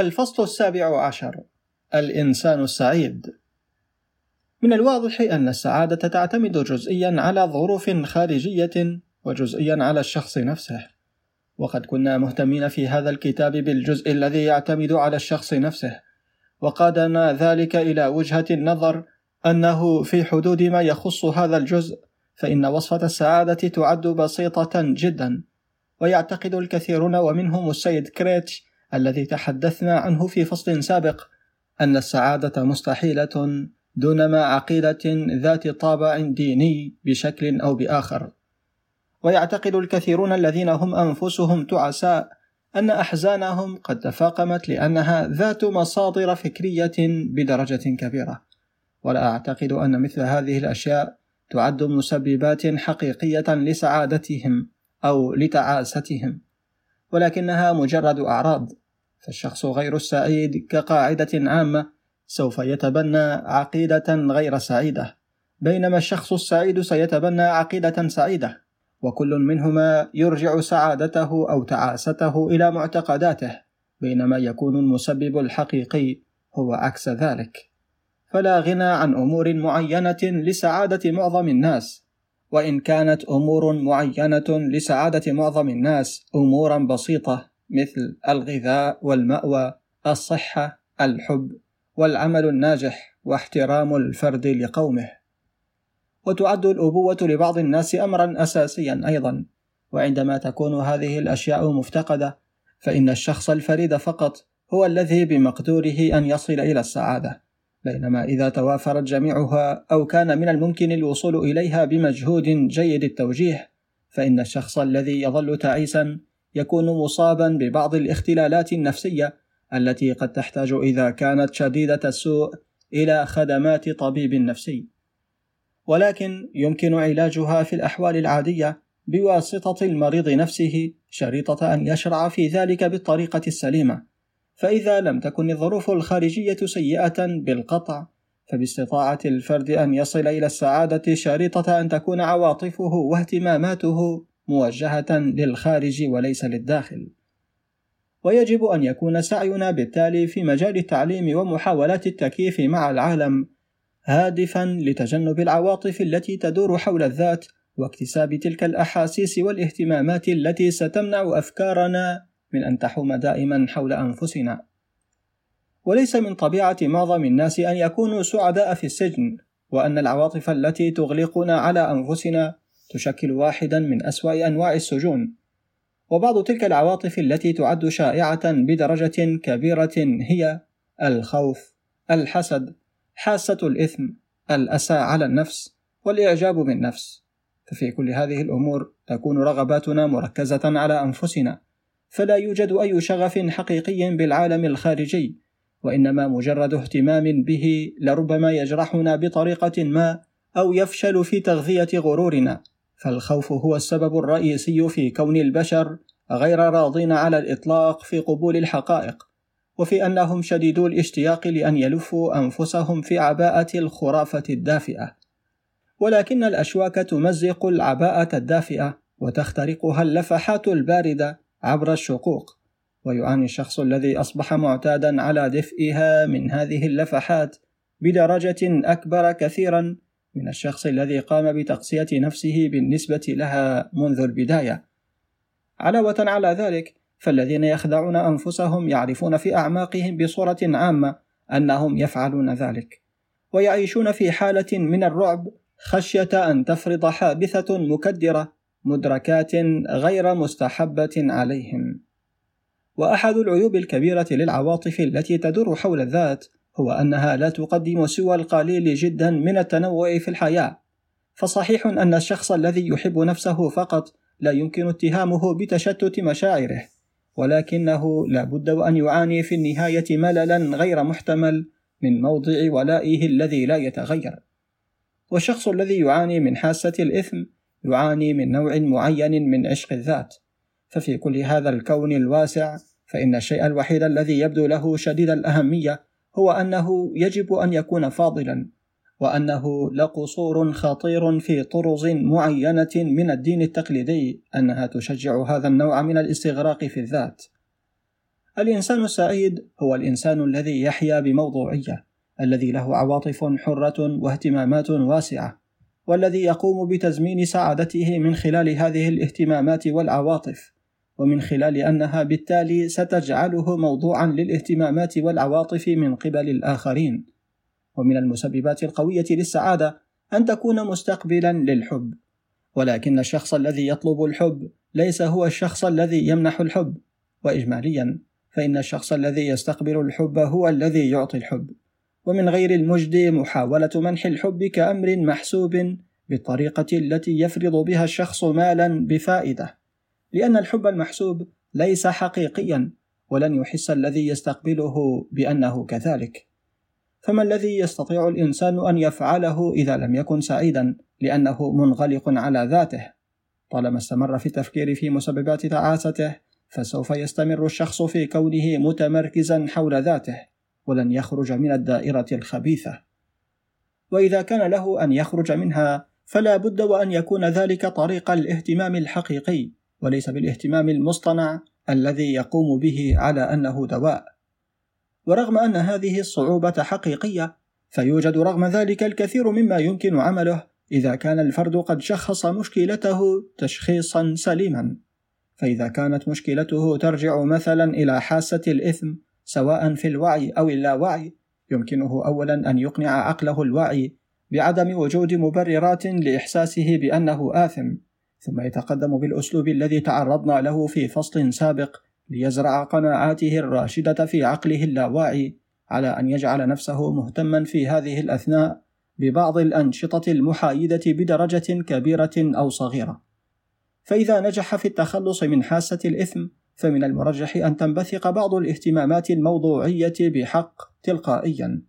الفصل السابع عشر. الإنسان السعيد. من الواضح أن السعادة تعتمد جزئيا على ظروف خارجية وجزئيا على الشخص نفسه. وقد كنا مهتمين في هذا الكتاب بالجزء الذي يعتمد على الشخص نفسه. وقادنا ذلك إلى وجهة النظر أنه في حدود ما يخص هذا الجزء فإن وصفة السعادة تعد بسيطة جدا. ويعتقد الكثيرون ومنهم السيد كريتش الذي تحدثنا عنه في فصل سابق أن السعادة مستحيلة دون ما عقيدة ذات طابع ديني بشكل أو بآخر. ويعتقد الكثيرون الذين هم أنفسهم تعساء أن أحزانهم قد تفاقمت لأنها ذات مصادر فكرية بدرجة كبيرة. ولا أعتقد أن مثل هذه الأشياء تعد مسببات حقيقية لسعادتهم أو لتعاستهم ولكنها مجرد أعراض. فالشخص غير السعيد كقاعدة عامة سوف يتبنى عقيدة غير سعيدة. بينما الشخص السعيد سيتبنى عقيدة سعيدة وكل منهما يرجع سعادته أو تعاسته إلى معتقداته بينما يكون المسبب الحقيقي هو عكس ذلك. فلا غنى عن أمور معينة لسعادة معظم الناس وإن كانت أمور معينة لسعادة معظم الناس أمورا بسيطة مثل الغذاء والمأوى الصحة الحب والعمل الناجح واحترام الفرد لقومه. وتعد الأبوة لبعض الناس أمرا أساسيا أيضا. وعندما تكون هذه الأشياء مفتقدة فإن الشخص الفريد فقط هو الذي بمقدوره أن يصل إلى السعادة. بينما إذا توافرت جميعها أو كان من الممكن الوصول إليها بمجهود جيد التوجيه فإن الشخص الذي يظل تعيسا يكون مصابا ببعض الاختلالات النفسية التي قد تحتاج إذا كانت شديدة السوء إلى خدمات طبيب نفسي. ولكن يمكن علاجها في الأحوال العادية بواسطة المريض نفسه شريطة أن يشرع في ذلك بالطريقة السليمة. فإذا لم تكن الظروف الخارجية سيئة بالقطع فباستطاعة الفرد أن يصل إلى السعادة شريطة أن تكون عواطفه واهتماماته موجهة للخارج وليس للداخل. ويجب أن يكون سعينا بالتالي في مجال التعليم ومحاولات التكييف مع العالم هادفا لتجنب العواطف التي تدور حول الذات واكتساب تلك الأحاسيس والاهتمامات التي ستمنع أفكارنا من أن تحوم دائما حول أنفسنا. وليس من طبيعة معظم الناس أن يكونوا سعداء في السجن، وأن العواطف التي تغلقنا على أنفسنا تشكل واحدا من أسوأ أنواع السجون. وبعض تلك العواطف التي تعد شائعة بدرجة كبيرة هي الخوف، الحسد، حاسة الإثم، الأسى على النفس، والإعجاب بالنفس. ففي كل هذه الأمور تكون رغباتنا مركزة على أنفسنا، فلا يوجد أي شغف حقيقي بالعالم الخارجي، وإنما مجرد اهتمام به لربما يجرحنا بطريقة ما أو يفشل في تغذية غرورنا، فالخوف هو السبب الرئيسي في كون البشر غير راضين على الإطلاق في قبول الحقائق، وفي أنهم شديدو الاشتياق لأن يلفوا أنفسهم في عباءة الخرافة الدافئة. ولكن الأشواك تمزق العباءة الدافئة وتخترقها اللفحات الباردة عبر الشقوق ويعاني الشخص الذي أصبح معتادا على دفئها من هذه اللفحات بدرجة أكبر كثيرا من الشخص الذي قام بتقسية نفسه بالنسبة لها منذ البداية. علاوة على ذلك، فالذين يخدعون أنفسهم يعرفون في أعماقهم بصورة عامة أنهم يفعلون ذلك، ويعيشون في حالة من الرعب خشية أن تفرض حادثة مكدرة مدركات غير مستحبة عليهم. وأحد العيوب الكبيرة للعواطف التي تدور حول الذات هو أنها لا تقدم سوى القليل جدا من التنوع في الحياة. فصحيح أن الشخص الذي يحب نفسه فقط لا يمكن اتهامه بتشتت مشاعره، ولكنه لا بد وأن يعاني في النهاية مللا غير محتمل من موضع ولائه الذي لا يتغير. والشخص الذي يعاني من حاسة الإثم يعاني من نوع معين من عشق الذات ففي كل هذا الكون الواسع فإن الشيء الوحيد الذي يبدو له شديد الأهمية هو أنه يجب أن يكون فاضلا وأنه لقصور خطير في طرز معينة من الدين التقليدي أنها تشجع هذا النوع من الاستغراق في الذات. الإنسان السعيد هو الإنسان الذي يحيا بموضوعية الذي له عواطف حرة واهتمامات واسعة والذي يقوم بتزمين سعادته من خلال هذه الاهتمامات والعواطف. ومن خلال أنها بالتالي ستجعله موضوعا للاهتمامات والعواطف من قبل الآخرين. ومن المسببات القوية للسعادة أن تكون مستقبلا للحب. ولكن الشخص الذي يطلب الحب ليس هو الشخص الذي يمنح الحب. واجماليا فإن الشخص الذي يستقبل الحب هو الذي يعطي الحب. ومن غير المجد محاولة منح الحب كأمر محسوب بالطريقة التي يفرض بها الشخص مالا بفائدة، لأن الحب المحسوب ليس حقيقيا ولن يحس الذي يستقبله بأنه كذلك. فما الذي يستطيع الإنسان أن يفعله إذا لم يكن سعيدا لأنه منغلق على ذاته؟ طالما استمر في التفكير في مسببات تعاسته فسوف يستمر الشخص في كونه متمركزا حول ذاته ولن يخرج من الدائرة الخبيثة. وإذا كان له أن يخرج منها فلا بد وأن يكون ذلك طريق الاهتمام الحقيقي وليس بالاهتمام المصطنع الذي يقوم به على أنه دواء. ورغم أن هذه الصعوبة حقيقية فيوجد رغم ذلك الكثير مما يمكن عمله إذا كان الفرد قد شخص مشكلته تشخيصا سليما. فإذا كانت مشكلته ترجع مثلا إلى حاسة الإثم سواء في الوعي أو اللاوعي يمكنه أولا أن يقنع عقله الواعي بعدم وجود مبررات لإحساسه بأنه آثم ثم يتقدم بالأسلوب الذي تعرضنا له في فصل سابق ليزرع قناعاته الراشدة في عقله اللاواعي على أن يجعل نفسه مهتما في هذه الأثناء ببعض الأنشطة المحايدة بدرجة كبيرة أو صغيرة. فإذا نجح في التخلص من حاسة الإثم فمن المرجح أن تنبثق بعض الاهتمامات الموضوعية بحق تلقائيا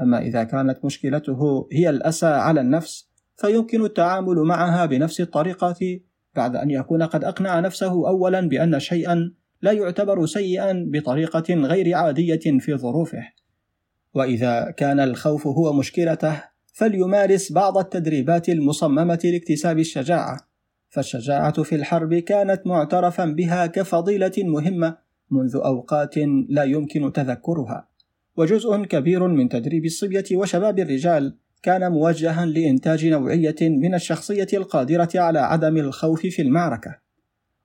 أما إذا كانت مشكلته هي الأسى على النفس فيمكن التعامل معها بنفس الطريقة بعد أن يكون قد أقنع نفسه أولا بأن شيئا لا يعتبر سيئا بطريقة غير عادية في ظروفه. وإذا كان الخوف هو مشكلته فليمارس بعض التدريبات المصممة لاكتساب الشجاعة. فالشجاعة في الحرب كانت معترفا بها كفضيلة مهمة منذ أوقات لا يمكن تذكرها، وجزء كبير من تدريب الصبية وشباب الرجال كان موجها لإنتاج نوعية من الشخصية القادرة على عدم الخوف في المعركة.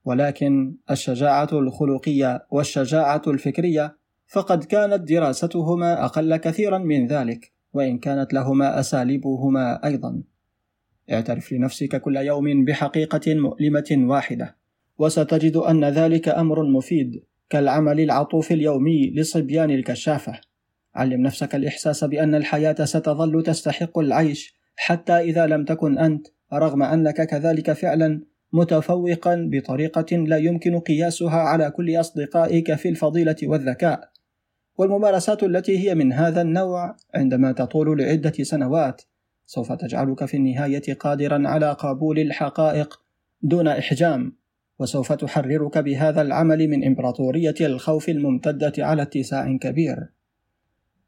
ولكن الشجاعة الخلقية والشجاعة الفكرية فقد كانت دراستهما أقل كثيرا من ذلك، وإن كانت لهما أساليبهما أيضا. اعترف لنفسك كل يوم بحقيقة مؤلمة واحدة وستجد أن ذلك أمر مفيد كالعمل العطوف اليومي لصبيان الكشافة علم نفسك الإحساس بأن الحياة ستظل تستحق العيش حتى إذا لم تكن أنت رغم أنك كذلك فعلا متفوقا بطريقة لا يمكن قياسها على كل أصدقائك في الفضيلة والذكاء. والممارسات التي هي من هذا النوع عندما تطول لعدة سنوات سوف تجعلك في النهاية قادرا على قبول الحقائق دون إحجام وسوف تحررك بهذا العمل من إمبراطورية الخوف الممتدة على اتساع كبير.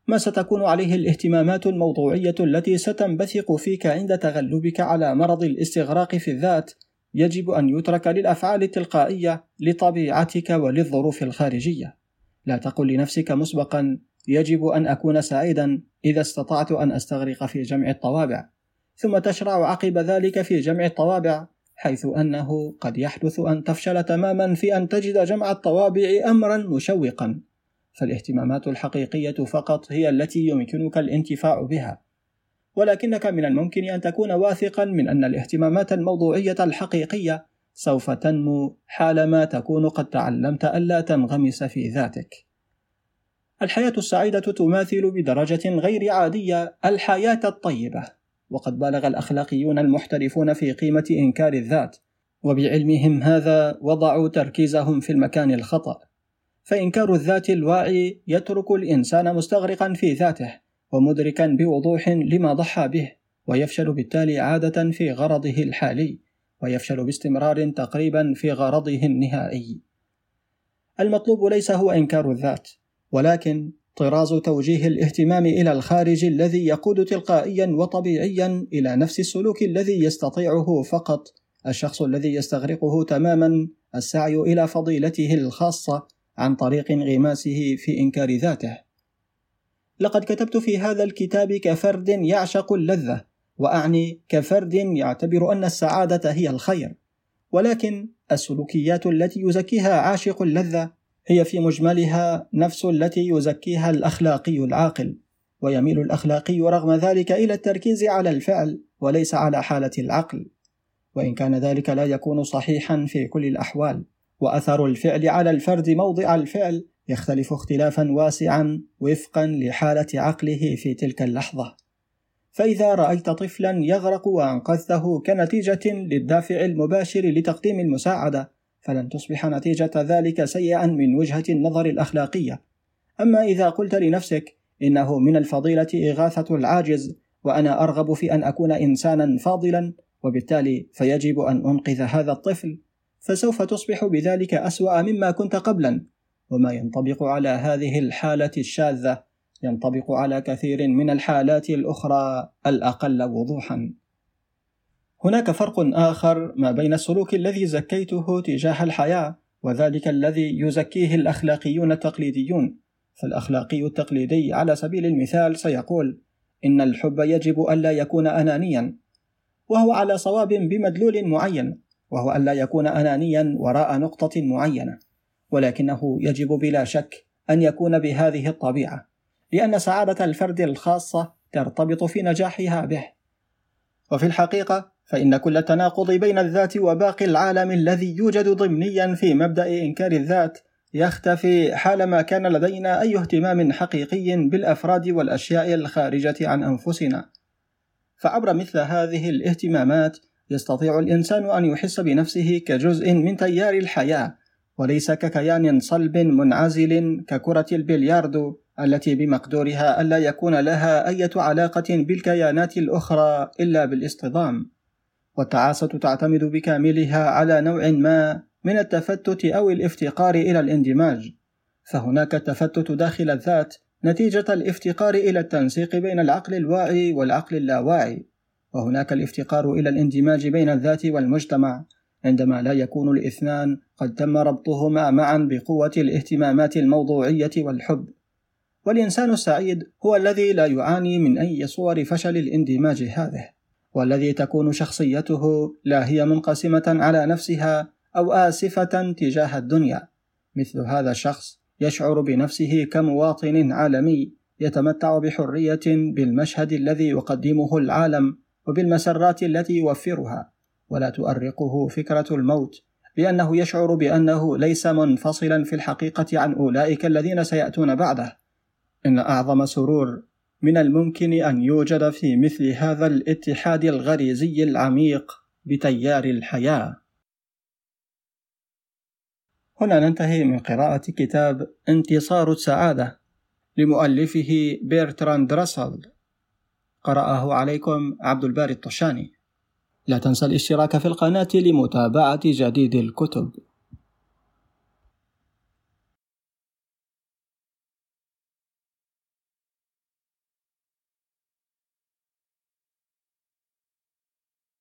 ما ستكون عليه الاهتمامات الموضوعية التي ستنبثق فيك عند تغلبك على مرض الاستغراق في الذات. يجب أن يترك للأفعال التلقائية لطبيعتك وللظروف الخارجية. لا تقل لنفسك مسبقا يجب أن أكون سعيدا إذا استطعت أن أستغرق في جمع الطوابع. ثم تشرع عقب ذلك في جمع الطوابع حيث أنه قد يحدث أن تفشل تماما في أن تجد جمع الطوابع أمرا مشوقا. فالاهتمامات الحقيقية فقط هي التي يمكنك الانتفاع بها. ولكنك من الممكن أن تكون واثقا من أن الاهتمامات الموضوعية الحقيقية سوف تنمو حالما تكون قد تعلمت ألا تنغمس في ذاتك. الحياة السعيدة تماثل بدرجة غير عادية الحياة الطيبة، وقد بالغ الأخلاقيون المحترفون في قيمة إنكار الذات، وبعلمهم هذا وضعوا تركيزهم في المكان الخطأ، فإنكار الذات الواعي يترك الإنسان مستغرقا في ذاته، ومدركا بوضوح لما ضحى به، ويفشل بالتالي عادة في غرضه الحالي، ويفشل باستمرار تقريبا في غرضه النهائي. المطلوب ليس هو إنكار الذات، ولكن طراز توجيه الاهتمام إلى الخارج الذي يقود تلقائيا وطبيعيا إلى نفس السلوك الذي يستطيعه فقط الشخص الذي يستغرقه تماما السعي إلى فضيلته الخاصة عن طريق انغماسه في إنكار ذاته. لقد كتبت في هذا الكتاب كفرد يعشق اللذة وأعني كفرد يعتبر أن السعادة هي الخير. ولكن السلوكيات التي يزكيها عاشق اللذة هي في مجملها نفس التي يزكيها الأخلاقي العاقل. ويميل الأخلاقي رغم ذلك إلى التركيز على الفعل وليس على حالة العقل. وإن كان ذلك لا يكون صحيحا في كل الأحوال. وأثر الفعل على الفرد موضع الفعل يختلف اختلافا واسعا وفقا لحالة عقله في تلك اللحظة. فإذا رأيت طفلا يغرق وأنقذته كنتيجة للدافع المباشر لتقديم المساعدة فلن تصبح نتيجة ذلك سيئا من وجهة النظر الأخلاقية. أما إذا قلت لنفسك إنه من الفضيلة إغاثة العاجز وأنا أرغب في أن أكون إنسانا فاضلا وبالتالي فيجب أن أنقذ هذا الطفل. فسوف تصبح بذلك أسوأ مما كنت قبلا. وما ينطبق على هذه الحالة الشاذة ينطبق على كثير من الحالات الأخرى الأقل وضوحا. هناك فرق آخر ما بين السلوك الذي زكيته تجاه الحياة وذلك الذي يزكيه الأخلاقيون التقليديون. فالأخلاقي التقليدي على سبيل المثال سيقول إن الحب يجب ألا يكون أنانيا. وهو على صواب بمدلول معين. وهو ألا يكون أنانيا وراء نقطة معينة ولكنه يجب بلا شك أن يكون بهذه الطبيعة لأن سعادة الفرد الخاصة ترتبط في نجاحها به. وفي الحقيقة فإن كل التناقض بين الذات وباقي العالم الذي يوجد ضمنيا في مبدأ إنكار الذات يختفي حالما كان لدينا أي اهتمام حقيقي بالأفراد والأشياء الخارجة عن أنفسنا. فعبر مثل هذه الاهتمامات يستطيع الإنسان أن يحس بنفسه كجزء من تيار الحياة وليس ككيان صلب منعزل ككرة البلياردو التي بمقدورها ألا يكون لها أي علاقة بالكيانات الأخرى إلا بالاصطدام. والتعاسة تعتمد بكاملها على نوع ما من التفتت أو الافتقار إلى الاندماج. فهناك التفتت داخل الذات نتيجة الافتقار إلى التنسيق بين العقل الواعي والعقل اللاواعي. وهناك الافتقار إلى الاندماج بين الذات والمجتمع عندما لا يكون الاثنان قد تم ربطهما معا بقوة الاهتمامات الموضوعية والحب. والإنسان السعيد هو الذي لا يعاني من أي صور فشل الاندماج هذه والذي تكون شخصيته لا هي منقسمة على نفسها أو آسفة تجاه الدنيا. مثل هذا الشخص يشعر بنفسه كمواطن عالمي يتمتع بحرية بالمشهد الذي يقدمه العالم وبالمسرات التي يوفرها ولا تؤرقه فكرة الموت لأنه يشعر بأنه ليس منفصلا في الحقيقة عن أولئك الذين سيأتون بعده. إن أعظم سرور من الممكن أن يوجد في مثل هذا الاتحاد الغريزي العميق بتيار الحياة. هنا ننتهي من قراءة كتاب انتصار السعادة لمؤلفه بيرتراند راسل. قرأه عليكم عبد الباري الطشاني. لا تنسى الاشتراك في القناة لمتابعة جديد الكتب.